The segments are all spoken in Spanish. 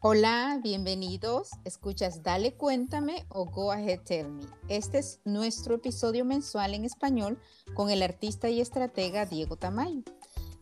Hola, bienvenidos. Escuchas Dale Cuéntame o Go Ahead Tell Me. Este es nuestro episodio mensual en español con el artista y estratega Diego Tamayo,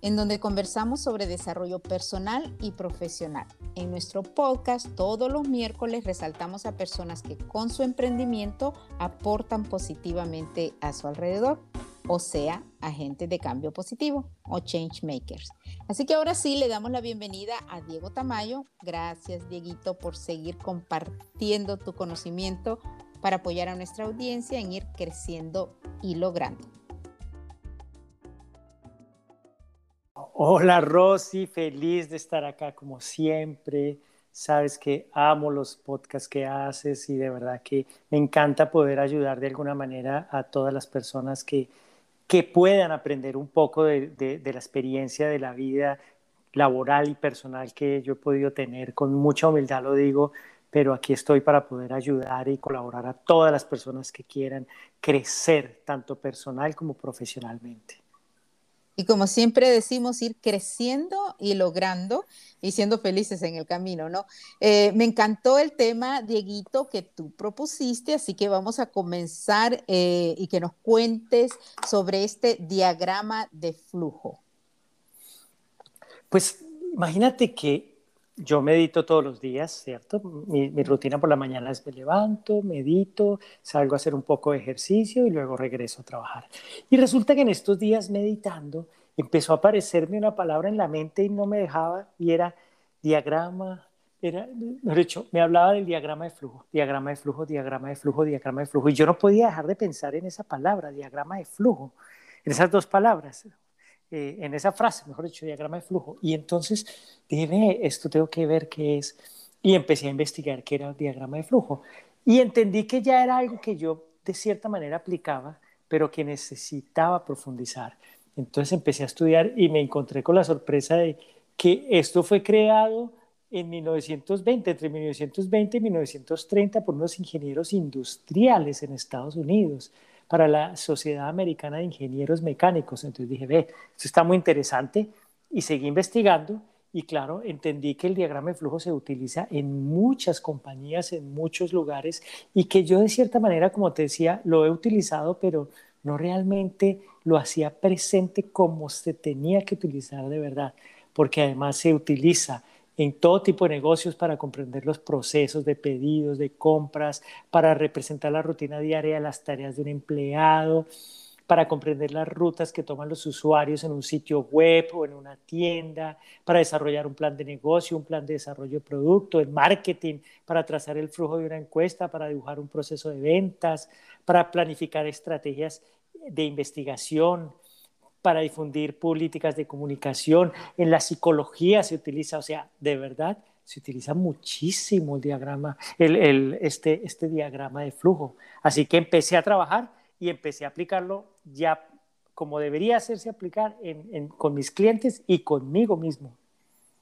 en donde conversamos sobre desarrollo personal y profesional. En nuestro podcast todos los miércoles resaltamos a personas que con su emprendimiento aportan positivamente a su alrededor o sea, agentes de cambio positivo o change makers. Así que ahora sí le damos la bienvenida a Diego Tamayo. Gracias, Dieguito, por seguir compartiendo tu conocimiento para apoyar a nuestra audiencia en ir creciendo y logrando. Hola, Rosy, feliz de estar acá como siempre. Sabes que amo los podcasts que haces y de verdad que me encanta poder ayudar de alguna manera a todas las personas que que puedan aprender un poco de, la experiencia de la vida laboral y personal que yo he podido tener. Con mucha humildad lo digo, pero aquí estoy para poder ayudar y colaborar a todas las personas que quieran crecer, tanto personal como profesionalmente. Y como siempre decimos, ir creciendo y logrando y siendo felices en el camino, ¿no? Eh, me encantó el tema, Dieguito, que tú propusiste, así que vamos a comenzar eh, y que nos cuentes sobre este diagrama de flujo. Pues imagínate que yo medito todos los días, ¿cierto? Mi, rutina por la mañana es me levanto, medito, salgo a hacer un poco de ejercicio y luego regreso a trabajar. Y resulta que en estos días meditando empezó a aparecerme una palabra en la mente y no me dejaba y era diagrama, era, dicho, me hablaba del diagrama de flujo, diagrama de flujo, diagrama de flujo, diagrama de flujo. Y yo no podía dejar de pensar en esa palabra, diagrama de flujo, en esas dos palabras. Eh, en esa frase, mejor dicho, diagrama de flujo. Y entonces dije, esto tengo que ver qué es. Y empecé a investigar qué era el diagrama de flujo. Y entendí que ya era algo que yo de cierta manera aplicaba, pero que necesitaba profundizar. Entonces empecé a estudiar y me encontré con la sorpresa de que esto fue creado en 1920, entre 1920 y 1930, por unos ingenieros industriales en Estados Unidos para la Sociedad Americana de Ingenieros Mecánicos. Entonces dije, ve, esto está muy interesante y seguí investigando y claro, entendí que el diagrama de flujo se utiliza en muchas compañías, en muchos lugares y que yo de cierta manera, como te decía, lo he utilizado, pero no realmente lo hacía presente como se tenía que utilizar de verdad, porque además se utiliza en todo tipo de negocios para comprender los procesos de pedidos, de compras, para representar la rutina diaria las tareas de un empleado, para comprender las rutas que toman los usuarios en un sitio web o en una tienda, para desarrollar un plan de negocio, un plan de desarrollo de producto, en marketing, para trazar el flujo de una encuesta, para dibujar un proceso de ventas, para planificar estrategias de investigación, para difundir políticas de comunicación, en la psicología se utiliza, o sea, de verdad se utiliza muchísimo el diagrama, este, este diagrama de flujo. Así que empecé a trabajar y empecé a aplicarlo ya como debería hacerse aplicar con mis clientes y conmigo mismo.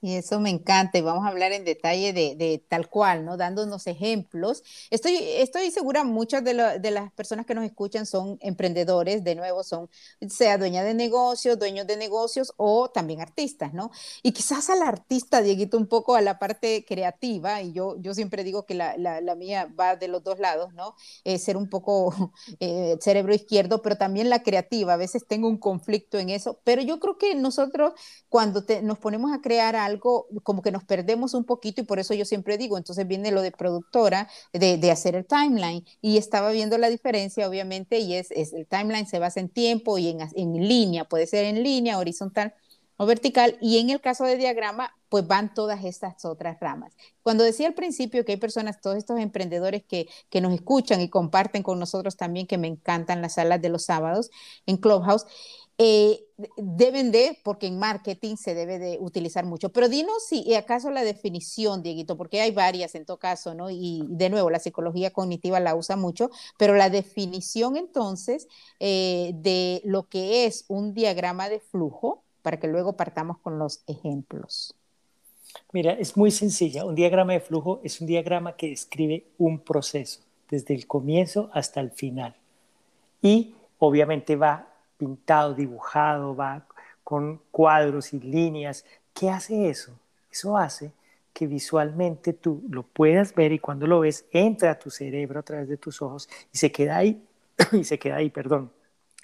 Y eso me encanta y vamos a hablar en detalle de, tal cual, ¿no? Dándonos ejemplos. Estoy, estoy segura, muchas de, las personas que nos escuchan son emprendedores, de nuevo, son, sea dueña de negocios, dueños de negocios o también artistas, ¿no? Y quizás al artista, Dieguito, un poco a la parte creativa, y yo, yo siempre digo que la, la, mía va de los dos lados, ¿no? Eh, ser un poco eh, cerebro izquierdo, pero también la creativa. A veces tengo un conflicto en eso, pero yo creo que nosotros cuando nos ponemos a crear algo, algo como que nos perdemos un poquito y por eso yo siempre digo, entonces viene lo de productora, de, de hacer el timeline y estaba viendo la diferencia obviamente y es, es el timeline se basa en tiempo y en, en línea, puede ser en línea, horizontal o vertical y en el caso de diagrama pues van todas estas otras ramas. Cuando decía al principio que hay personas, todos estos emprendedores que, que nos escuchan y comparten con nosotros también, que me encantan las salas de los sábados en Clubhouse, eh, deben de, porque en marketing se debe de utilizar mucho. Pero dinos si acaso la definición, Dieguito, porque hay varias en todo caso, ¿no? Y de nuevo, la psicología cognitiva la usa mucho, pero la definición entonces eh, de lo que es un diagrama de flujo, para que luego partamos con los ejemplos. Mira, es muy sencilla. Un diagrama de flujo es un diagrama que describe un proceso desde el comienzo hasta el final. Y obviamente va pintado, dibujado, va con cuadros y líneas. ¿Qué hace eso? Eso hace que visualmente tú lo puedas ver y cuando lo ves entra a tu cerebro a través de tus ojos y se queda ahí, y se queda ahí, perdón.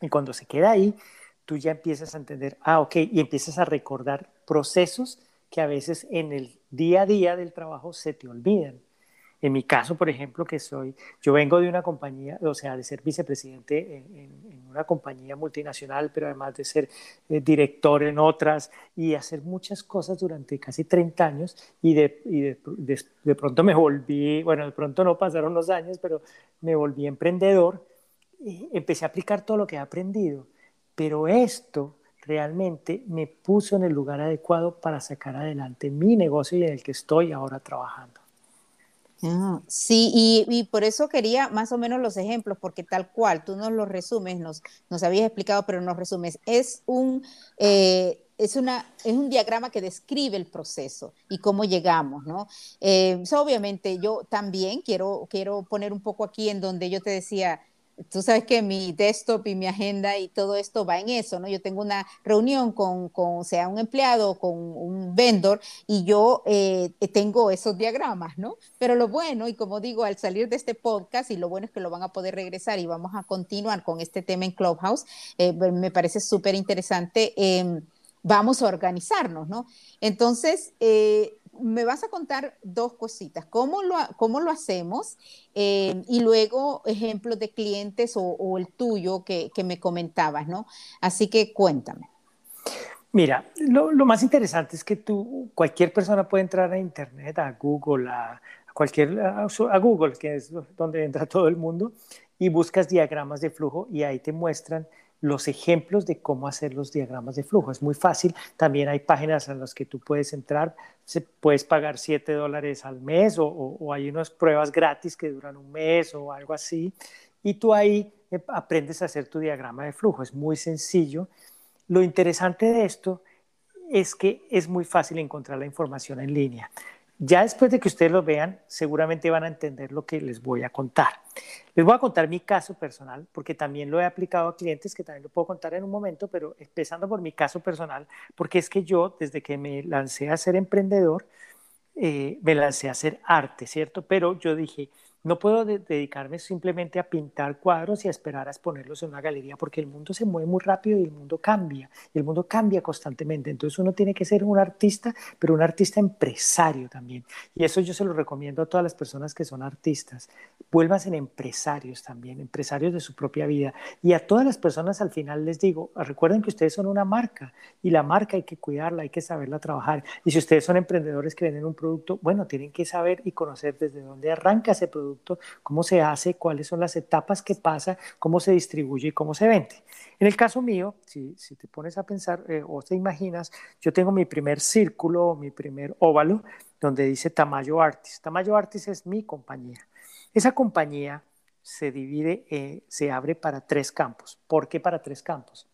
Y cuando se queda ahí, tú ya empiezas a entender, ah, ok, y empiezas a recordar procesos que a veces en el día a día del trabajo se te olvidan. En mi caso, por ejemplo, que soy, yo vengo de una compañía, o sea, de ser vicepresidente en, una compañía multinacional, pero además de ser eh, director en otras y hacer muchas cosas durante casi 30 años y, de, y de, de, pronto me volví, bueno, de pronto no pasaron los años, pero me volví emprendedor y empecé a aplicar todo lo que he aprendido. Pero esto realmente me puso en el lugar adecuado para sacar adelante mi negocio y en el que estoy ahora trabajando. Ah, sí, y, por eso quería más o menos los ejemplos, porque tal cual, tú nos los resumes, nos, nos habías explicado, pero nos resumes. Es un, eh, es, una, es un diagrama que describe el proceso y cómo llegamos, ¿no? Eh, obviamente yo también quiero, quiero poner un poco aquí en donde yo te decía, tú sabes que mi desktop y mi agenda y todo esto va en eso, ¿no? Yo tengo una reunión con, con sea un empleado, con un vendor, y yo eh, tengo esos diagramas, ¿no? Pero lo bueno, y como digo, al salir de este podcast, y lo bueno es que lo van a poder regresar y vamos a continuar con este tema en Clubhouse, eh, me parece súper interesante. Em, vamos a organizarnos, ¿no? Entonces, eh, me vas a contar dos cositas, cómo lo, cómo lo hacemos eh, y luego ejemplos de clientes o, el tuyo que, me comentabas, ¿no? Así que cuéntame. Mira, lo, más interesante es que tú, cualquier persona puede entrar a Internet, a Google, a, cualquier, a Google, que es donde entra todo el mundo, y buscas diagramas de flujo y ahí te muestran los ejemplos de cómo hacer los diagramas de flujo. Es muy fácil. También hay páginas en las que tú puedes entrar, se, puedes pagar 7 dólares al mes o, hay unas pruebas gratis que duran un mes o algo así. Y tú ahí eh, aprendes a hacer tu diagrama de flujo. Es muy sencillo. Lo interesante de esto es que es muy fácil encontrar la información en línea. Ya después de que ustedes lo vean, seguramente van a entender lo que les voy a contar. Les voy a contar mi caso personal, porque también lo he aplicado a clientes, que también lo puedo contar en un momento, pero empezando por mi caso personal, porque es que yo, desde que me lancé a ser emprendedor, eh, me lancé a hacer arte, ¿cierto? Pero yo dije, no puedo dedicarme simplemente a pintar cuadros y a esperar a exponerlos en una galería porque el mundo se mueve muy rápido y el mundo cambia. Y el mundo cambia constantemente. Entonces uno tiene que ser un artista, pero un artista empresario también. Y eso yo se lo recomiendo a todas las personas que son artistas. Vuélvanse en empresarios también, empresarios de su propia vida. Y a todas las personas al final les digo, recuerden que ustedes son una marca y la marca hay que cuidarla, hay que saberla trabajar. Y si ustedes son emprendedores que venden un producto, bueno, tienen que saber y conocer desde dónde arranca ese producto cómo se hace, cuáles son las etapas que pasa, cómo se distribuye y cómo se vende. En el caso mío, si, te pones a pensar eh, o te imaginas, yo tengo mi primer círculo, mi primer óvalo, donde dice Tamayo Artis. Tamayo Artis es mi compañía. Esa compañía se divide, eh, se abre para tres campos. ¿Por qué para tres campos?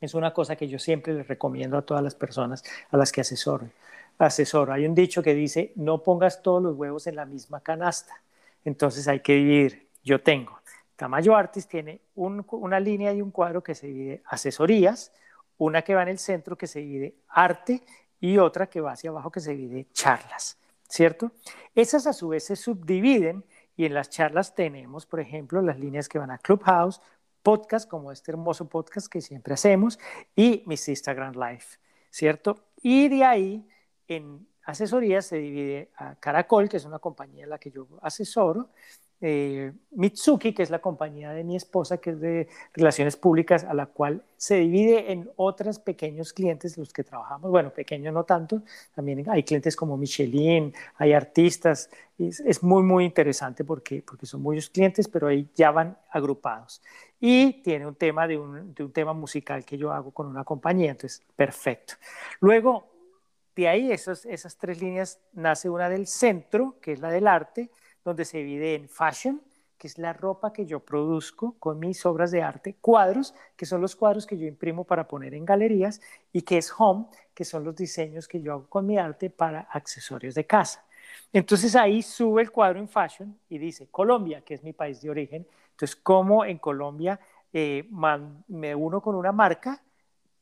Es una cosa que yo siempre les recomiendo a todas las personas a las que asesoro. asesoro. Hay un dicho que dice, no pongas todos los huevos en la misma canasta. Entonces hay que dividir. Yo tengo, Tamayo Artis tiene una línea y un cuadro que se divide asesorías, una que va en el centro que se divide arte y otra que va hacia abajo que se divide charlas, ¿cierto? Esas a su vez se subdividen y en las charlas tenemos, por ejemplo, las líneas que van a Clubhouse, podcast como este hermoso podcast que siempre hacemos y mis Instagram Live, ¿cierto? Y de ahí en asesorías se divide a Caracol, que es una compañía en la que yo asesoro, eh, Mitsuki, que es la compañía de mi esposa, que es de relaciones públicas, a la cual se divide en otros pequeños clientes, los que trabajamos, bueno, pequeños no tanto, también hay clientes como Michelin, hay artistas, es, muy, muy interesante porque, porque son muchos clientes, pero ahí ya van agrupados. Y tiene un tema de un, de un tema musical que yo hago con una compañía, entonces, perfecto. Luego, de ahí, esas, esas tres líneas, nace una del centro, que es la del arte, donde se divide en fashion, que es la ropa que yo produzco con mis obras de arte, cuadros, que son los cuadros que yo imprimo para poner en galerías, y que es home, que son los diseños que yo hago con mi arte para accesorios de casa. Entonces ahí sube el cuadro en fashion y dice Colombia, que es mi país de origen. Entonces, ¿cómo en Colombia eh, me uno con una marca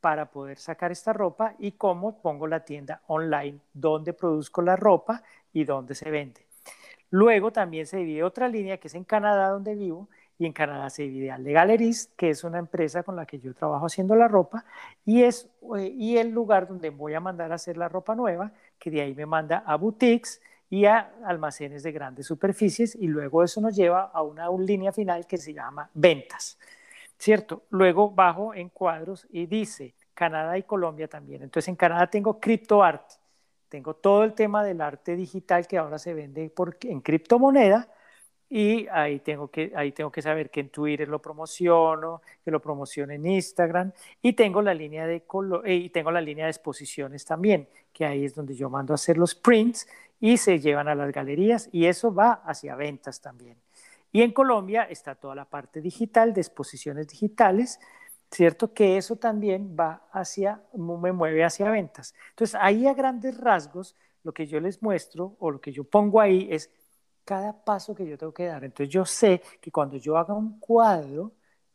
para poder sacar esta ropa y cómo pongo la tienda online, donde produzco la ropa y dónde se vende. Luego también se divide otra línea que es en Canadá, donde vivo, y en Canadá se divide a Galeries, que es una empresa con la que yo trabajo haciendo la ropa, y es eh, y el lugar donde voy a mandar a hacer la ropa nueva, que de ahí me manda a boutiques y a almacenes de grandes superficies, y luego eso nos lleva a una línea final que se llama ventas, ¿cierto? Luego bajo en cuadros y dice Canadá y Colombia también. Entonces en Canadá tengo CryptoArt, tengo todo el tema del arte digital que ahora se vende por, en criptomoneda y ahí tengo, que, ahí tengo que saber que en Twitter lo promociono, que lo promociono en Instagram y tengo la línea de, eh, y tengo la línea de exposiciones también, que ahí es donde yo mando a hacer los prints y se llevan a las galerías y eso va hacia ventas también. Y en Colombia está toda la parte digital de exposiciones digitales ¿cierto? Que eso también va hacia, me mueve hacia ventas. Entonces, ahí a grandes rasgos, lo que yo les muestro o lo que yo pongo ahí es cada paso que yo tengo que dar. Entonces, yo sé que cuando yo haga un cuadro,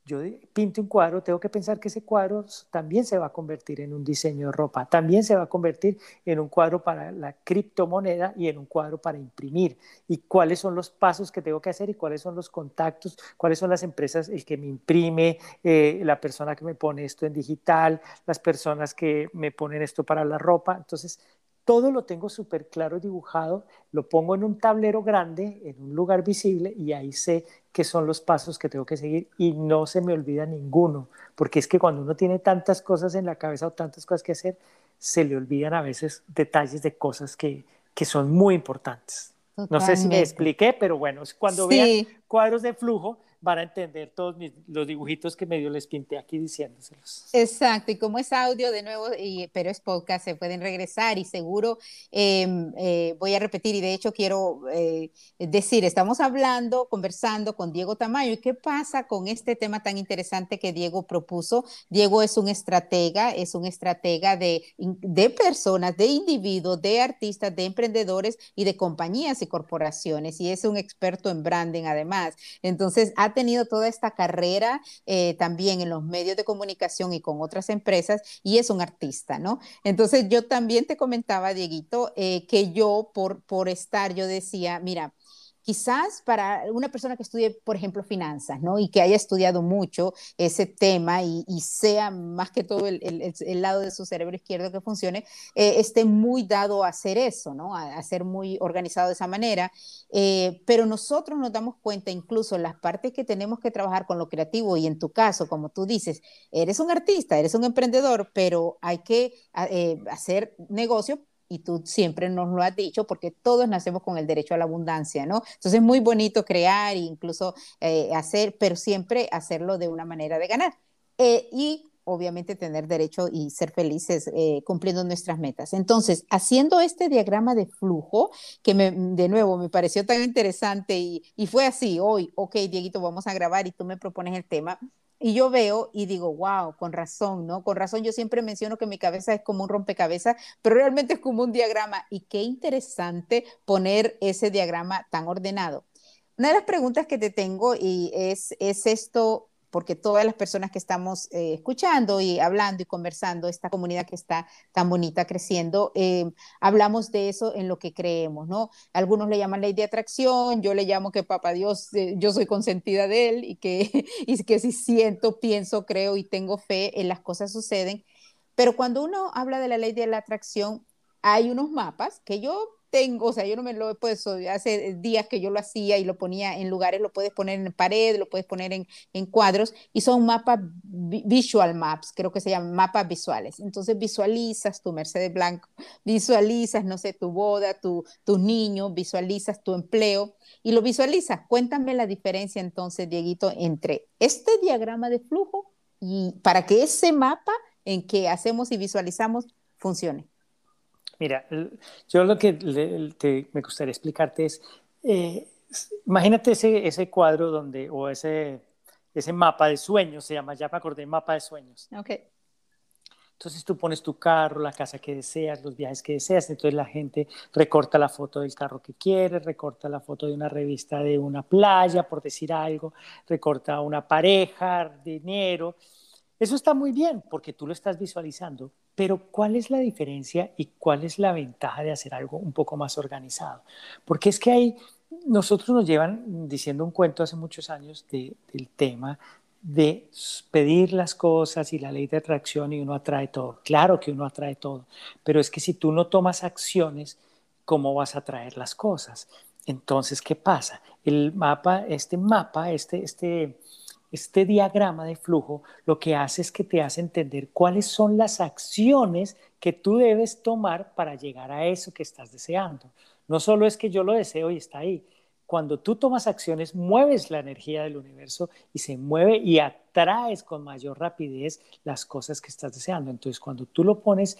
yo pinto un cuadro, tengo que pensar que ese cuadro también se va a convertir en un diseño de ropa, también se va a convertir en un cuadro para la criptomoneda y en un cuadro para imprimir. Y cuáles son los pasos que tengo que hacer y cuáles son los contactos, cuáles son las empresas, el que me imprime, eh, la persona que me pone esto en digital, las personas que me ponen esto para la ropa. Entonces, todo lo tengo súper claro dibujado, lo pongo en un tablero grande, en un lugar visible y ahí sé qué son los pasos que tengo que seguir y no se me olvida ninguno, porque es que cuando uno tiene tantas cosas en la cabeza o tantas cosas que hacer, se le olvidan a veces detalles de cosas que, que son muy importantes. No sé si me expliqué, pero bueno, cuando vean cuadros de flujo, van a entender todos los dibujitos que medio les pinté aquí diciéndoselos. Exacto, y como es audio de nuevo, y, pero es podcast, se pueden regresar y seguro em, eh, voy a repetir y de hecho quiero eh, decir, estamos hablando, conversando con Diego Tamayo y qué pasa con este tema tan interesante que Diego propuso. Diego es un estratega, es un estratega de, de personas, de individuos, de artistas, de emprendedores y de compañías y corporaciones y es un experto en branding además. Entonces, ha tenido toda esta carrera eh, también en los medios de comunicación y con otras empresas y es un artista, ¿no? Entonces yo también te comentaba, Dieguito, eh, que yo por, por estar, yo decía, mira, quizás para una persona que estudie, por ejemplo, finanzas, ¿no? Y que haya estudiado mucho ese tema y, sea más que todo el, el, lado de su cerebro izquierdo que funcione, eh, esté muy dado a hacer eso, ¿no? A, ser muy organizado de esa manera. Eh, pero nosotros nos damos cuenta, incluso las partes que tenemos que trabajar con lo creativo y en tu caso, como tú dices, eres un artista, eres un emprendedor, pero hay que eh, hacer negocio y tú siempre nos lo has dicho, porque todos nacemos con el derecho a la abundancia, ¿no? Entonces es muy bonito crear e incluso eh, hacer, pero siempre hacerlo de una manera de ganar. Eh, y obviamente tener derecho y ser felices eh, cumpliendo nuestras metas. Entonces, haciendo este diagrama de flujo, que de nuevo me pareció tan interesante y, y fue así, hoy, ok, Dieguito, vamos a grabar y tú me propones el tema, y yo veo y digo, wow, con razón, ¿no? Con razón yo siempre menciono que mi cabeza es como un rompecabezas, pero realmente es como un diagrama. Y qué interesante poner ese diagrama tan ordenado. Una de las preguntas que te tengo y es, es esto, porque todas las personas que estamos eh, escuchando y hablando y conversando, esta comunidad que está tan bonita creciendo, eh, hablamos de eso en lo que creemos, ¿no? Algunos le llaman ley de atracción, yo le llamo que papá Dios, eh, yo soy consentida de él y que, y que si siento, pienso, creo y tengo fe en las cosas suceden. Pero cuando uno habla de la ley de la atracción, hay unos mapas que yo tengo, o sea, yo no me lo he puesto, hace días que yo lo hacía y lo ponía en lugares, lo puedes poner en pared, lo puedes poner en, en cuadros, y son mapas, visual maps, creo que se llaman mapas visuales. Entonces visualizas tu Mercedes Blanco, visualizas, no sé, tu boda, tu, tus niños, visualizas tu empleo y lo visualizas. Cuéntame la diferencia entonces, Dieguito, entre este diagrama de flujo y para que ese mapa en que hacemos y visualizamos funcione. Mira, yo lo que me gustaría explicarte es, eh, imagínate ese, ese cuadro donde, o ese, ese mapa de sueños, se llama, ya me acordé, mapa de sueños. Ok. Entonces tú pones tu carro, la casa que deseas, los viajes que deseas, entonces la gente recorta la foto del carro que quiere, recorta la foto de una revista de una playa, por decir algo, recorta una pareja, dinero. Eso está muy bien porque tú lo estás visualizando, pero ¿cuál es la diferencia y cuál es la ventaja de hacer algo un poco más organizado? Porque es que hay, nosotros nos llevan diciendo un cuento hace muchos años del tema de pedir las cosas y la ley de atracción y uno atrae todo. Claro que uno atrae todo, pero es que si tú no tomas acciones, ¿cómo vas a atraer las cosas? Entonces, ¿qué pasa? El mapa, este mapa, este, este, este diagrama de flujo lo que hace es que te hace entender cuáles son las acciones que tú debes tomar para llegar a eso que estás deseando. No solo es que yo lo deseo y está ahí. Cuando tú tomas acciones, mueves la energía del universo y se mueve y atraes con mayor rapidez las cosas que estás deseando. Entonces, cuando tú lo pones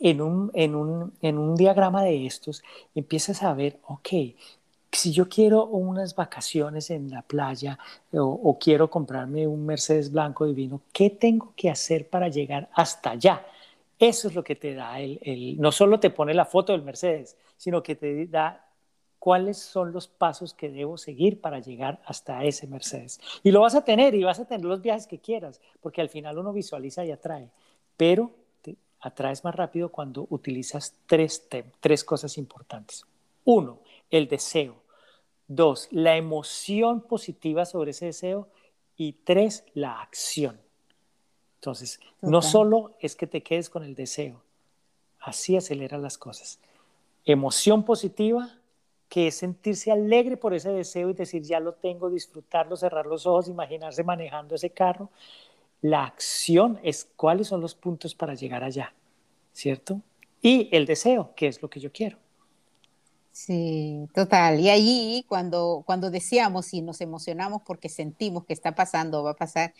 en un, en un, en un diagrama de estos, empiezas a ver, ok, si yo quiero unas vacaciones en la playa o, quiero comprarme un Mercedes blanco divino, ¿qué tengo que hacer para llegar hasta allá? Eso es lo que te da el, el, no solo te pone la foto del Mercedes, sino que te da cuáles son los pasos que debo seguir para llegar hasta ese Mercedes. Y lo vas a tener y vas a tener los viajes que quieras, porque al final uno visualiza y atrae, pero te atraes más rápido cuando utilizas tres, tres cosas importantes. Uno, el deseo. Dos, la emoción positiva sobre ese deseo. Y tres, la acción. Entonces, no solo es que te quedes con el deseo, así acelera las cosas. Emoción positiva, que es sentirse alegre por ese deseo y decir, ya lo tengo, disfrutarlo, cerrar los ojos, imaginarse manejando ese carro. La acción es cuáles son los puntos para llegar allá, ¿cierto? Y el deseo, que es lo que yo quiero. Sí, total. Y allí cuando, cuando deseamos y nos emocionamos porque sentimos que está pasando, va a pasar,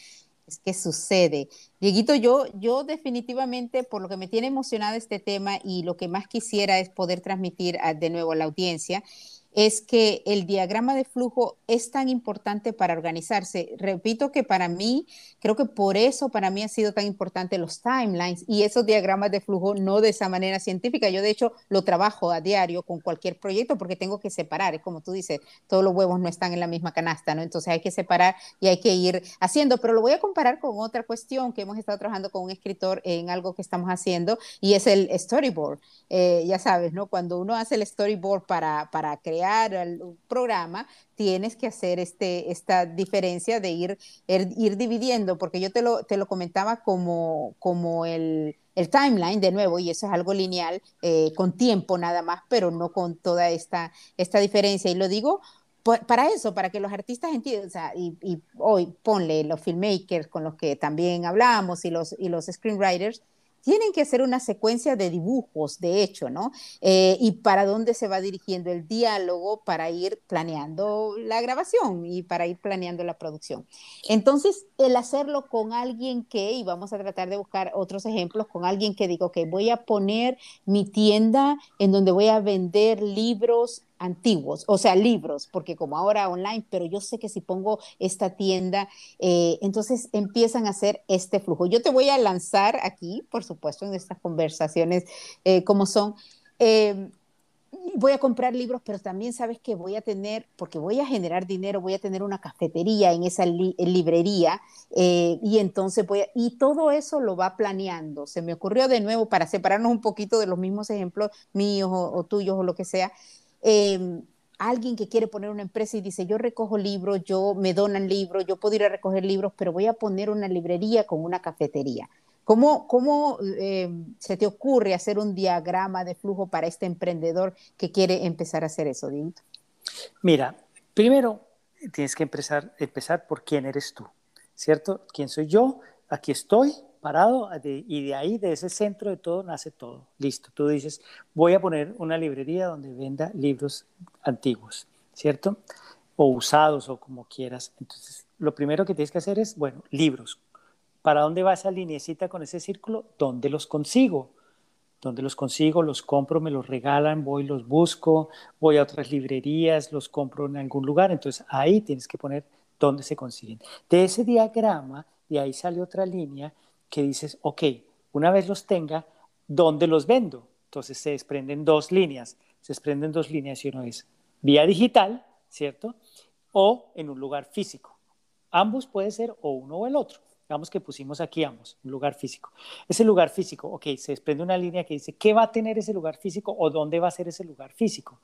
es que sucede. Dieguito, yo, yo definitivamente, por lo que me tiene emocionada este tema y lo que más quisiera es poder transmitir de nuevo a la audiencia, es que el diagrama de flujo es tan importante para organizarse. Repito que para mí, creo que por eso para mí ha sido tan importante los timelines y esos diagramas de flujo no de esa manera científica. Yo de hecho lo trabajo a diario con cualquier proyecto porque tengo que separar. Es como tú dices, todos los huevos no están en la misma canasta, ¿no? Entonces hay que separar y hay que ir haciendo. Pero lo voy a comparar con otra cuestión que hemos estado trabajando con un escritor en algo que estamos haciendo y es el storyboard. Eh, ya sabes, ¿no? Cuando uno hace el storyboard para, para crear el programa, tienes que hacer este, esta diferencia de ir, er, ir dividiendo, porque yo te lo, te lo comentaba como, como el, el timeline de nuevo, y eso es algo lineal, eh, con tiempo nada más, pero no con toda esta, esta diferencia. Y lo digo para eso, para que los artistas entiendan, o sea, y, y, hoy ponle los filmmakers con los que también hablamos y los, y los screenwriters, tienen que hacer una secuencia de dibujos, de hecho, ¿no? Eh, y para dónde se va dirigiendo el diálogo para ir planeando la grabación y para ir planeando la producción. Entonces, el hacerlo con alguien que, y vamos a tratar de buscar otros ejemplos, con alguien que digo, que voy a poner mi tienda en donde voy a vender libros antiguos, o sea, libros, porque como ahora online, pero yo sé que si pongo esta tienda, eh, entonces empiezan a hacer este flujo. Yo te voy a lanzar aquí, por supuesto, en estas conversaciones eh, como son. Em, voy a comprar libros, pero también sabes que voy a tener, porque voy a generar dinero, voy a tener una cafetería en esa librería eh, y entonces voy a, y todo eso lo va planeando. Se me ocurrió de nuevo para separarnos un poquito de los mismos ejemplos míos o tuyos o lo que sea. Em, alguien que quiere poner una empresa y dice, yo recojo libros, yo me donan libros, yo puedo ir a recoger libros, pero voy a poner una librería con una cafetería ¿Cómo, cómo eh, se te ocurre hacer un diagrama de flujo para este emprendedor que quiere empezar a hacer eso, Dito? Mira, primero tienes que empezar, empezar por quién eres tú, ¿cierto? ¿Quién soy yo? Aquí estoy, parado y de ahí, de ese centro de todo, nace todo. Listo, tú dices, voy a poner una librería donde venda libros antiguos, ¿cierto? O usados o como quieras. Entonces, lo primero que tienes que hacer es, bueno, libros. ¿Para dónde va esa linecita con ese círculo? ¿Dónde los consigo? ¿Dónde los consigo? Los compro, me los regalan, voy, los busco, voy a otras librerías, los compro en algún lugar. Entonces, ahí tienes que poner dónde se consiguen. De ese diagrama, de ahí sale otra línea que dices, ok, una vez los tenga, ¿dónde los vendo? Entonces se desprenden dos líneas, se desprenden dos líneas y uno es vía digital, ¿cierto? O en un lugar físico. Ambos puede ser o uno o el otro. Digamos que pusimos aquí ambos, un lugar físico. Ese lugar físico, ok, se desprende una línea que dice qué va a tener ese lugar físico o dónde va a ser ese lugar físico.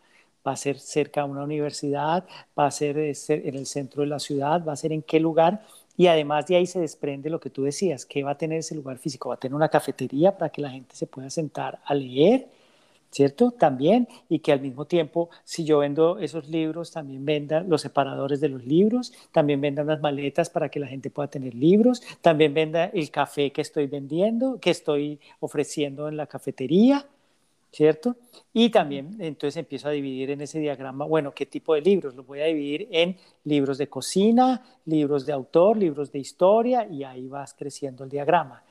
Va a ser cerca de una universidad, va a ser eh, en el centro de la ciudad, va a ser en qué lugar y además de ahí se desprende lo que tú decías, que va a tener ese lugar físico, va a tener una cafetería para que la gente se pueda sentar a leer, ¿cierto? También, y que al mismo tiempo, si yo vendo esos libros, también venda los separadores de los libros, también vendan las maletas para que la gente pueda tener libros, también venda el café que estoy vendiendo, que estoy ofreciendo en la cafetería, ¿cierto? Y también entonces empiezo a dividir en ese diagrama, bueno, ¿qué tipo de libros? Los voy a dividir en libros de cocina, libros de autor, libros de historia, y ahí vas creciendo el diagrama.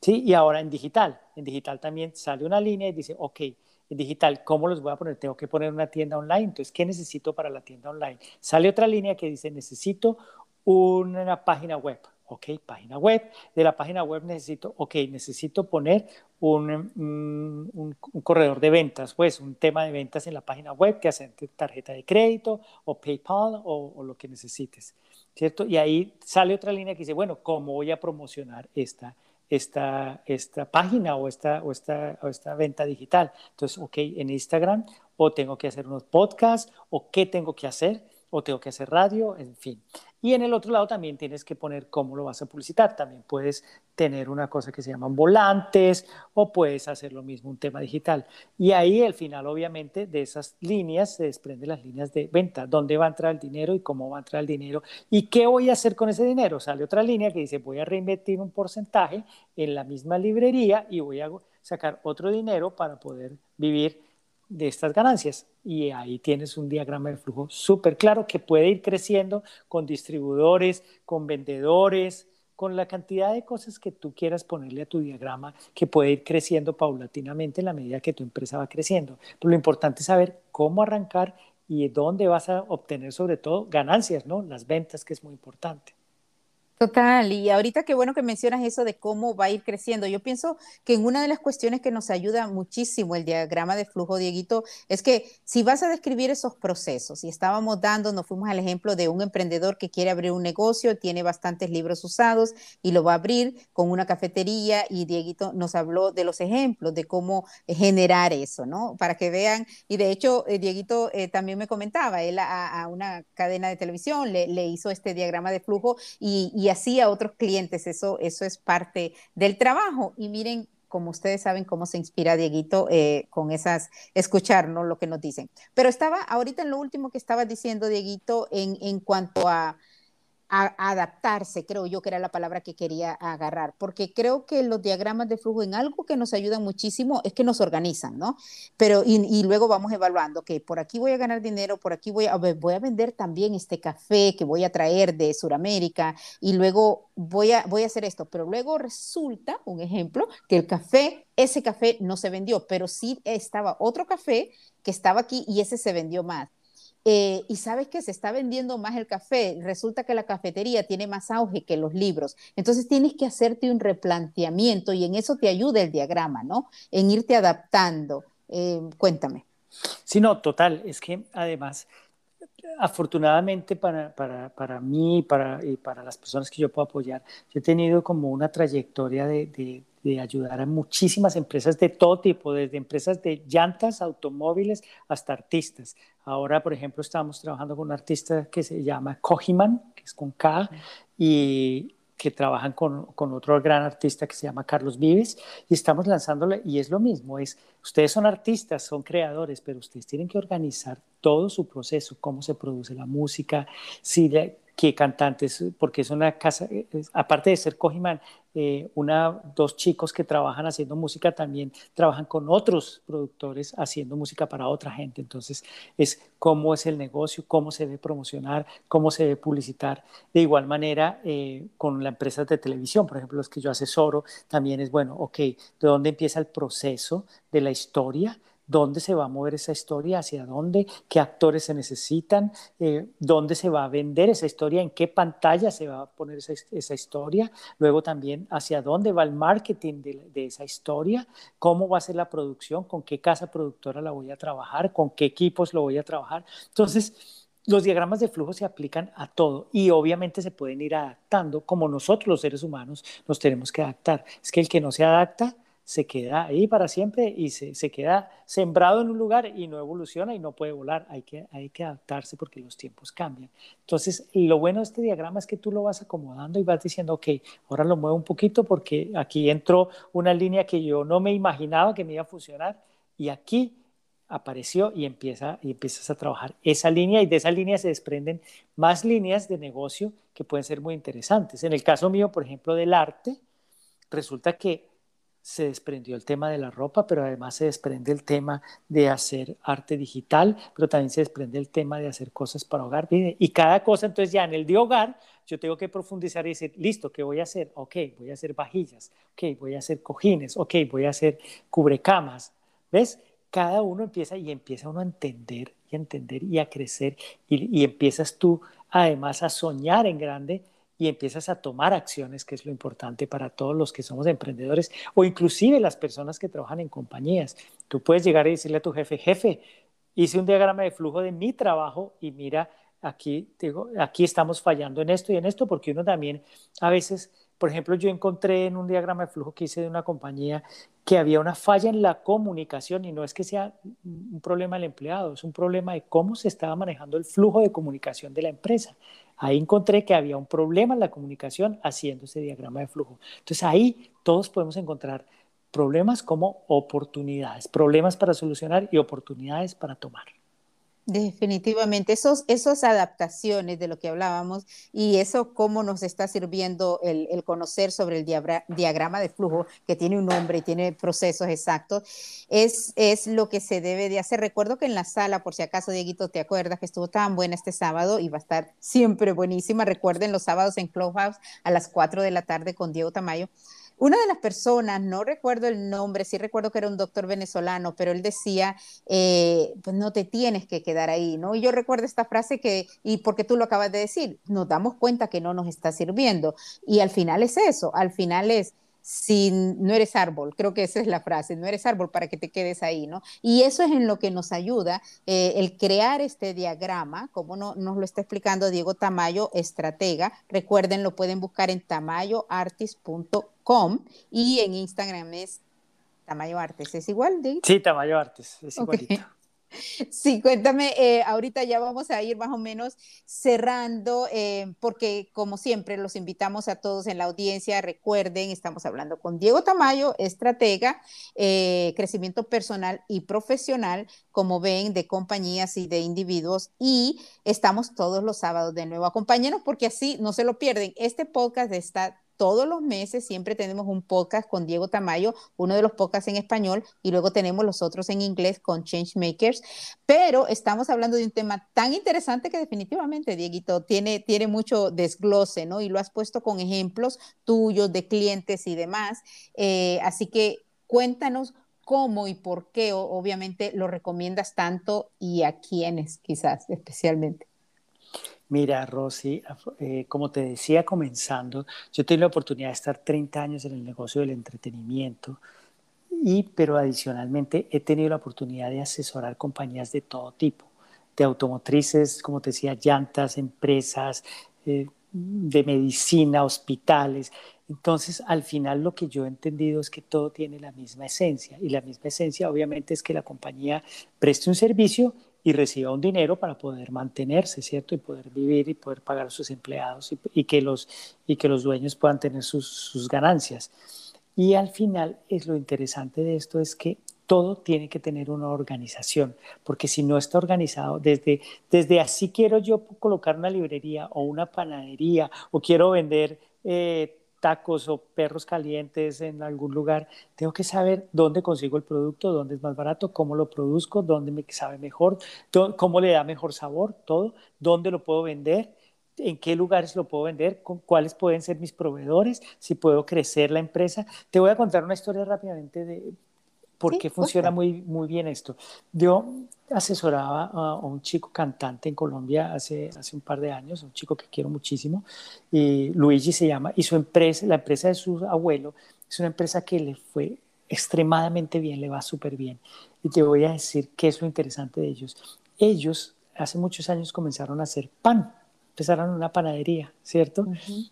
¿Sí? Y ahora en digital, en digital también sale una línea y dice, ok, en digital, ¿cómo los voy a poner? Tengo que poner una tienda online, entonces, ¿qué necesito para la tienda online? Sale otra línea que dice, necesito una página web ok, página web. De la página web necesito, ok, necesito poner un, mm, un, corredor de ventas, pues un tema de ventas en la página web que hace tarjeta de crédito o PayPal o, lo que necesites, ¿cierto? Y ahí sale otra línea que dice, bueno, ¿cómo voy a promocionar esta, esta, esta página o esta, o, esta, o esta venta digital? Entonces, ok, en Instagram o tengo que hacer unos podcasts o qué tengo que hacer o tengo que hacer radio, en fin. Y en el otro lado también tienes que poner cómo lo vas a publicitar. También puedes tener una cosa que se llaman volantes o puedes hacer lo mismo, un tema digital. Y ahí al final, obviamente, de esas líneas se desprenden las líneas de venta, dónde va a entrar el dinero y cómo va a entrar el dinero y qué voy a hacer con ese dinero. Sale otra línea que dice, voy a reinvertir un porcentaje en la misma librería y voy a sacar otro dinero para poder vivir de estas ganancias. Y ahí tienes un diagrama de flujo súper claro que puede ir creciendo con distribuidores, con vendedores, con la cantidad de cosas que tú quieras ponerle a tu diagrama, que puede ir creciendo paulatinamente en la medida que tu empresa va creciendo. Pero lo importante es saber cómo arrancar y dónde vas a obtener sobre todo ganancias, ¿no? Las ventas, que es muy importante. Total, y ahorita qué bueno que mencionas eso de cómo va a ir creciendo. Yo pienso que en una de las cuestiones que nos ayuda muchísimo el diagrama de flujo, Dieguito, es que si vas a describir esos procesos, y estábamos dando, nos fuimos al ejemplo de un emprendedor que quiere abrir un negocio, tiene bastantes libros usados y lo va a abrir con una cafetería, y Dieguito nos habló de los ejemplos de cómo generar eso, ¿no? Para que vean, y de hecho, eh, Dieguito eh, también me comentaba, él a, una cadena de televisión le, hizo este diagrama de flujo y, y así a otros clientes. Eso, eso es parte del trabajo. Y miren, como ustedes saben, cómo se inspira Dieguito eh, con esas, escucharnos lo que nos dicen. Pero estaba ahorita en lo último que estaba diciendo Dieguito en, en cuanto a adaptarse, creo yo que era la palabra que quería agarrar, porque creo que los diagramas de flujo en algo que nos ayudan muchísimo es que nos organizan, ¿no? Pero y, luego vamos evaluando que por aquí voy a ganar dinero, por aquí voy a, voy a vender también este café que voy a traer de Sudamérica y luego voy a, voy a hacer esto, pero luego resulta, un ejemplo, que el café, ese café no se vendió, pero sí estaba otro café que estaba aquí y ese se vendió más. Eh, y sabes que se está vendiendo más el café, resulta que la cafetería tiene más auge que los libros. Entonces tienes que hacerte un replanteamiento y en eso te ayuda el diagrama, ¿no? En irte adaptando. Eh, cuéntame. Sí, no, total. Es que además, afortunadamente para, para, para mí para, y para las personas que yo puedo apoyar, yo he tenido como una trayectoria de, de ayudar a muchísimas empresas de todo tipo, desde empresas de llantas, automóviles, hasta artistas. Ahora, por ejemplo, estamos trabajando con un artista que se llama Kojiman, que es con K, y que trabajan con, con, otro gran artista que se llama Carlos Vives y estamos lanzándole y es lo mismo, es ustedes son artistas, son creadores, pero ustedes tienen que organizar todo su proceso, cómo se produce la música, si qué cantantes, porque es una casa, aparte de ser Cojiman, eh, una, dos chicos que trabajan haciendo música también trabajan con otros productores haciendo música para otra gente. Entonces, es cómo es el negocio, cómo se debe promocionar, cómo se debe publicitar. De igual manera, eh, con las empresas de televisión, por ejemplo, los que yo asesoro, también es bueno, ok, ¿de dónde empieza el proceso de la historia? Dónde se va a mover esa historia, hacia dónde, qué actores se necesitan, eh, dónde se va a vender esa historia, en qué pantalla se va a poner esa, historia, luego también hacia dónde va el marketing de, esa historia, cómo va a ser la producción, con qué casa productora la voy a trabajar, con qué equipos lo voy a trabajar. Entonces, los diagramas de flujo se aplican a todo y obviamente se pueden ir adaptando como nosotros los seres humanos nos tenemos que adaptar. Es que el que no se adapta se queda ahí para siempre y se, se, queda sembrado en un lugar y no evoluciona y no puede volar. Hay que, hay que adaptarse porque los tiempos cambian. Entonces, lo bueno de este diagrama es que tú lo vas acomodando y vas diciendo, ok, ahora lo muevo un poquito porque aquí entró una línea que yo no me imaginaba que me iba a funcionar y aquí apareció y, empieza, y empiezas a trabajar esa línea y de esa línea se desprenden más líneas de negocio que pueden ser muy interesantes. En el caso mío, por ejemplo, del arte, resulta que se desprendió el tema de la ropa, pero además se desprende el tema de hacer arte digital, pero también se desprende el tema de hacer cosas para hogar. Y cada cosa, entonces ya en el de hogar, yo tengo que profundizar y decir, listo, ¿qué voy a hacer? Ok, voy a hacer vajillas, ok, voy a hacer cojines, ok, voy a hacer cubrecamas. ¿Ves? Cada uno empieza y empieza uno a entender y a entender y a crecer y, y empiezas tú además a soñar en grande y empiezas a tomar acciones, que es lo importante para todos los que somos emprendedores o inclusive las personas que trabajan en compañías. Tú puedes llegar y decirle a tu jefe, jefe, hice un diagrama de flujo de mi trabajo y mira, aquí, digo, aquí estamos fallando en esto y en esto, porque uno también a veces, por ejemplo, yo encontré en un diagrama de flujo que hice de una compañía que había una falla en la comunicación y no es que sea un problema del empleado, es un problema de cómo se estaba manejando el flujo de comunicación de la empresa. Ahí encontré que había un problema en la comunicación haciendo ese diagrama de flujo. Entonces ahí todos podemos encontrar problemas como oportunidades, problemas para solucionar y oportunidades para tomar. Definitivamente, esos, esas adaptaciones de lo que hablábamos y eso cómo nos está sirviendo el, conocer sobre el diagrama de flujo, que tiene un nombre y tiene procesos exactos, es, es lo que se debe de hacer. Recuerdo que en la sala, por si acaso, Dieguito, te acuerdas que estuvo tan buena este sábado y va a estar siempre buenísima. Recuerden los sábados en Clubhouse a las 4 de la tarde con Diego Tamayo. Una de las personas, no recuerdo el nombre, sí recuerdo que era un doctor venezolano, pero él decía, eh, pues no te tienes que quedar ahí, ¿no? Y yo recuerdo esta frase que, y porque tú lo acabas de decir, nos damos cuenta que no nos está sirviendo. Y al final es eso, al final es, si no eres árbol, creo que esa es la frase, no eres árbol para que te quedes ahí, ¿no? Y eso es en lo que nos ayuda eh, el crear este diagrama, como no, nos lo está explicando Diego Tamayo, estratega. Recuerden, lo pueden buscar en tamayoartis.com y en Instagram es Tamayo Artes. ¿Es igual? Sí, Tamayo Artes, es igualito. Sí, cuéntame, eh, ahorita ya vamos a ir más o menos cerrando, eh, porque como siempre los invitamos a todos en la audiencia, recuerden, estamos hablando con Diego Tamayo, estratega, eh, crecimiento personal y profesional, como ven, de compañías y de individuos, y estamos todos los sábados de nuevo. Acompáñenos porque así no se lo pierden. Este podcast está todos los meses siempre tenemos un podcast con Diego Tamayo, uno de los podcasts en español, y luego tenemos los otros en inglés con Changemakers. Pero estamos hablando de un tema tan interesante que definitivamente, Dieguito, tiene, tiene mucho desglose, ¿no? Y lo has puesto con ejemplos tuyos de clientes y demás. Eh, así que cuéntanos cómo y por qué, obviamente, lo recomiendas tanto y a quiénes, quizás especialmente. Mira, Rosy, eh, como te decía comenzando, yo tuve la oportunidad de estar 30 años en el negocio del entretenimiento, y, pero adicionalmente he tenido la oportunidad de asesorar compañías de todo tipo, de automotrices, como te decía, llantas, empresas, eh, de medicina, hospitales. Entonces, al final lo que yo he entendido es que todo tiene la misma esencia y la misma esencia obviamente es que la compañía preste un servicio y reciba un dinero para poder mantenerse, ¿cierto? Y poder vivir y poder pagar a sus empleados y, que, los, y que los dueños puedan tener sus, ganancias. Y al final es lo interesante de esto es que todo tiene que tener una organización, porque si no está organizado, desde, desde así quiero yo colocar una librería o una panadería o quiero vender eh, tacos o perros calientes en algún lugar, tengo que saber dónde consigo el producto, dónde es más barato, cómo lo produzco, dónde me sabe mejor, cómo le da mejor sabor, todo, dónde lo puedo vender en qué lugares lo puedo vender, cuáles pueden ser mis proveedores, si puedo crecer la empresa. Te voy a contar una historia rápidamente de por qué funciona muy, muy bien esto. Yo asesoraba a un chico cantante en Colombia hace, hace un par de años, un chico que quiero muchísimo, y Luigi se llama, y su empresa, la empresa de su abuelo, es una empresa que le fue extremadamente bien, le va súper bien. Y te voy a decir qué es lo interesante de ellos. Ellos hace muchos años comenzaron a hacer pan empezaron una panadería, ¿cierto?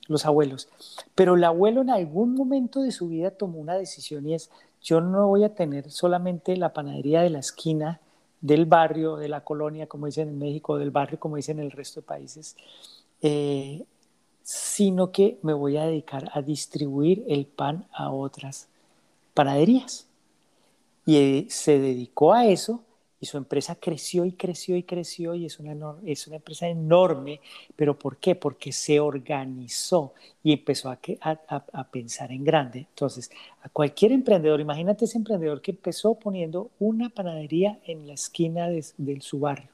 Los abuelos. Pero el abuelo en algún momento de su vida tomó una decisión y es, yo no voy a tener solamente la panadería de la esquina del barrio, de la colonia, como dicen en México, del barrio, como dicen en el resto de países, eh, sino que me voy a dedicar a distribuir el pan a otras panaderías. Y eh, se dedicó a eso y su empresa creció y creció y creció y es una, es una empresa enorme, pero ¿por qué? Porque se organizó y empezó a, a, pensar en grande. Entonces, a cualquier emprendedor, imagínate ese emprendedor que empezó poniendo una panadería en la esquina de, su barrio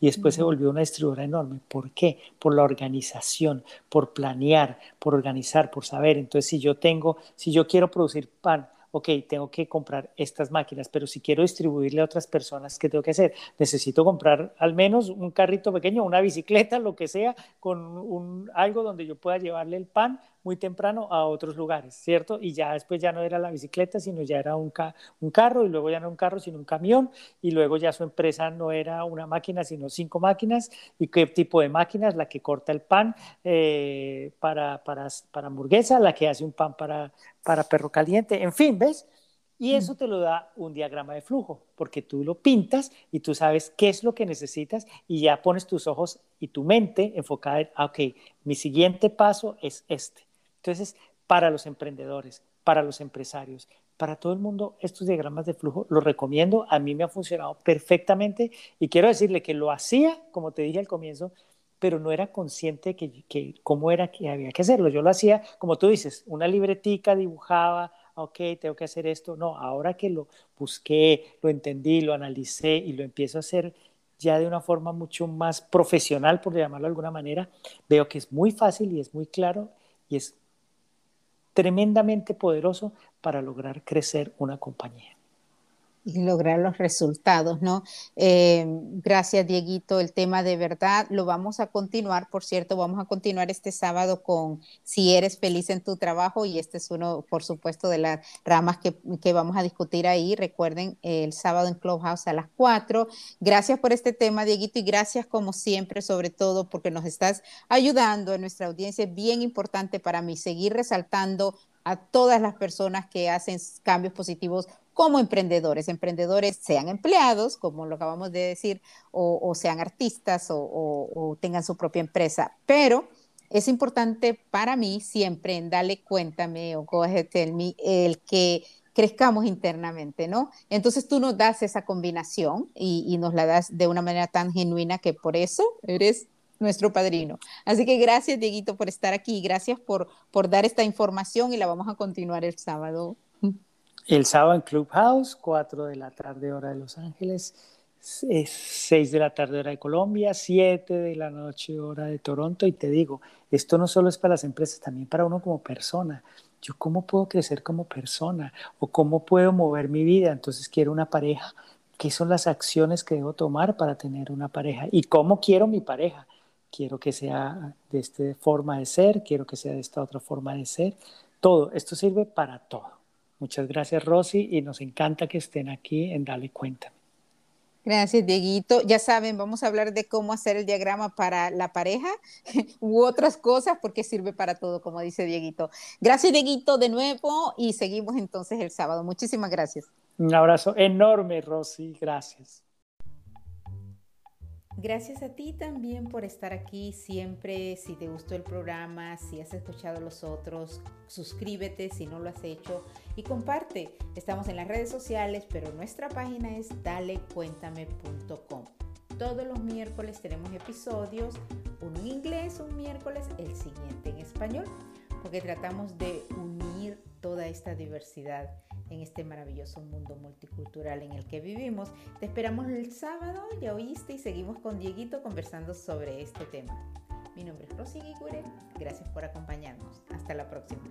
y después se volvió una distribuidora enorme. ¿Por qué? Por la organización, por planear, por organizar, por saber. Entonces, si yo tengo, si yo quiero producir pan, ok, tengo que comprar estas máquinas, pero si quiero distribuirle a otras personas, ¿qué tengo que hacer? Necesito comprar al menos un carrito pequeño, una bicicleta, lo que sea, con un, algo donde yo pueda llevarle el pan muy temprano a otros lugares, ¿cierto? Y ya después ya no era la bicicleta, sino ya era un, un carro, y luego ya no un carro, sino un camión, y luego ya su empresa no era una máquina, sino cinco máquinas, y qué tipo de máquinas, la que corta el pan eh, para, para, para hamburguesa, la que hace un pan para, para perro caliente, en fin, ¿ves? Y mm. eso te lo da un diagrama de flujo, porque tú lo pintas y tú sabes qué es lo que necesitas y ya pones tus ojos y tu mente enfocada en, ah, ok, mi siguiente paso es este. Entonces, para los emprendedores, para los empresarios, para todo el mundo, estos diagramas de flujo los recomiendo. A mí me ha funcionado perfectamente y quiero decirle que lo hacía, como te dije al comienzo, pero no era consciente que, que cómo era que había que hacerlo. Yo lo hacía, como tú dices, una libretica, dibujaba, ok, tengo que hacer esto. No, ahora que lo busqué, lo entendí, lo analicé y lo empiezo a hacer ya de una forma mucho más profesional, por llamarlo de alguna manera, veo que es muy fácil y es muy claro y es tremendamente poderoso para lograr crecer una compañía y lograr los resultados, ¿no? Eh, gracias, Dieguito. El tema de verdad lo vamos a continuar, por cierto, vamos a continuar este sábado con si eres feliz en tu trabajo y este es uno, por supuesto, de las ramas que, que vamos a discutir ahí. Recuerden, el sábado en Clubhouse a las 4. Gracias por este tema, Dieguito, y gracias como siempre, sobre todo porque nos estás ayudando en nuestra audiencia. Es bien importante para mí seguir resaltando a todas las personas que hacen cambios positivos como emprendedores. Emprendedores sean empleados, como lo acabamos de decir, o, sean artistas o, tengan su propia empresa. Pero es importante para mí siempre en darle cuéntame o go tell me, el que crezcamos internamente, ¿no? Entonces tú nos das esa combinación y, y, nos la das de una manera tan genuina que por eso eres nuestro padrino. Así que gracias, Dieguito, por estar aquí. Gracias por, por dar esta información y la vamos a continuar el sábado. El sábado en Clubhouse, 4 de la tarde hora de Los Ángeles, 6 de la tarde hora de Colombia, 7 de la noche hora de Toronto. Y te digo, esto no solo es para las empresas, también para uno como persona. Yo cómo puedo crecer como persona o cómo puedo mover mi vida. Entonces quiero una pareja. ¿Qué son las acciones que debo tomar para tener una pareja? ¿Y cómo quiero mi pareja? Quiero que sea de esta forma de ser, quiero que sea de esta otra forma de ser. Todo, esto sirve para todo. Muchas gracias, Rosy, y nos encanta que estén aquí en Dale Cuenta. Gracias, Dieguito. Ya saben, vamos a hablar de cómo hacer el diagrama para la pareja u otras cosas, porque sirve para todo, como dice Dieguito. Gracias, Dieguito, de nuevo, y seguimos entonces el sábado. Muchísimas gracias. Un abrazo enorme, Rosy. Gracias. Gracias a ti también por estar aquí siempre. Si te gustó el programa, si has escuchado los otros, suscríbete si no lo has hecho y comparte. Estamos en las redes sociales, pero nuestra página es dalecuéntame.com. Todos los miércoles tenemos episodios, uno en inglés un miércoles, el siguiente en español, porque tratamos de unir toda esta diversidad en este maravilloso mundo multicultural en el que vivimos. Te esperamos el sábado, ya oíste, y seguimos con Dieguito conversando sobre este tema. Mi nombre es Rosy Guigure, gracias por acompañarnos. Hasta la próxima.